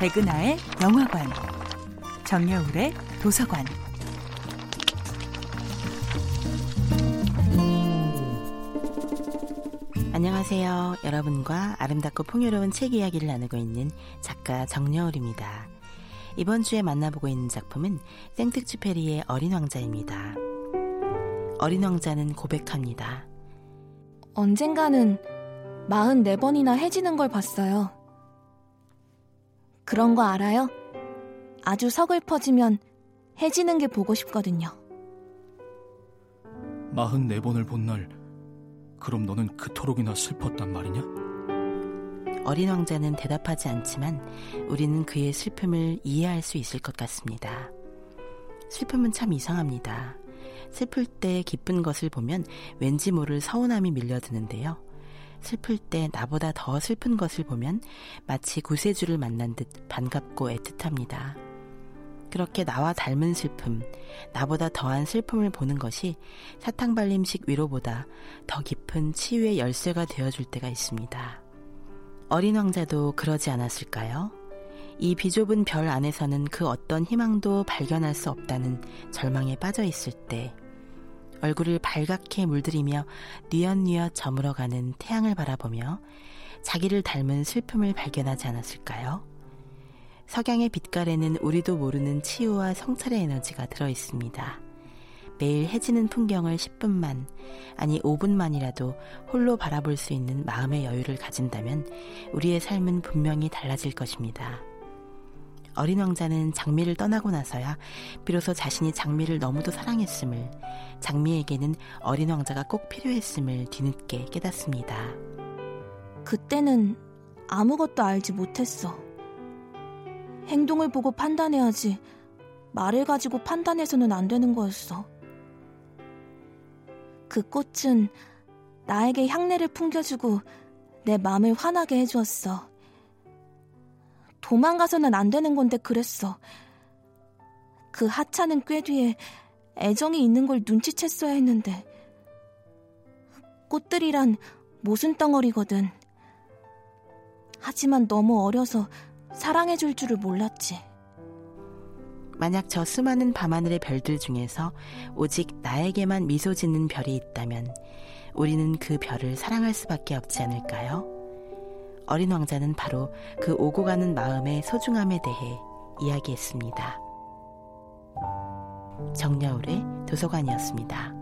백은하의 영화관, 정여울의 도서관. 안녕하세요. 여러분과 아름답고 풍요로운 책 이야기를 나누고 있는 작가 정여울입니다. 이번 주에 만나보고 있는 작품은 생특쥐페리의 어린 왕자입니다. 어린 왕자는 고백합니다. 언젠가는 44번이나 해지는 걸 봤어요. 그런 거 알아요? 아주 서글퍼지면 해지는 게 보고 싶거든요. 44번을 본 날, 그럼 너는 그토록이나 슬펐단 말이냐? 어린 왕자는 대답하지 않지만 우리는 그의 슬픔을 이해할 수 있을 것 같습니다. 슬픔은 참 이상합니다. 슬플 때 기쁜 것을 보면 왠지 모를 서운함이 밀려드는데요. 슬플 때 나보다 더 슬픈 것을 보면 마치 구세주를 만난 듯 반갑고 애틋합니다. 그렇게 나와 닮은 슬픔, 나보다 더한 슬픔을 보는 것이 사탕 발림식 위로보다 더 깊은 치유의 열쇠가 되어줄 때가 있습니다. 어린 왕자도 그러지 않았을까요? 이 비좁은 별 안에서는 그 어떤 희망도 발견할 수 없다는 절망에 빠져 있을 때, 얼굴을 발갛게 물들이며 뉘엿뉘엿 저물어가는 태양을 바라보며 자기를 닮은 슬픔을 발견하지 않았을까요? 석양의 빛깔에는 우리도 모르는 치유와 성찰의 에너지가 들어 있습니다. 매일 해지는 풍경을 10분만, 아니 5분만이라도 홀로 바라볼 수 있는 마음의 여유를 가진다면 우리의 삶은 분명히 달라질 것입니다. 어린 왕자는 장미를 떠나고 나서야 비로소 자신이 장미를 너무도 사랑했음을, 장미에게는 어린 왕자가 꼭 필요했음을 뒤늦게 깨닫습니다. 그때는 아무것도 알지 못했어. 행동을 보고 판단해야지 말을 가지고 판단해서는 안 되는 거였어. 그 꽃은 나에게 향내를 풍겨주고 내 마음을 환하게 해주었어. 도망가서는 안 되는 건데 그랬어. 그 하찮은 꾀 뒤에 애정이 있는 걸 눈치챘어야 했는데. 꽃들이란 모순 덩어리거든. 하지만 너무 어려서 사랑해줄 줄을 몰랐지. 만약 저 수많은 밤하늘의 별들 중에서 오직 나에게만 미소 짓는 별이 있다면 우리는 그 별을 사랑할 수밖에 없지 않을까요? 어린 왕자는 바로 그 오고 가는 마음의 소중함에 대해 이야기했습니다. 정여울의 도서관이었습니다.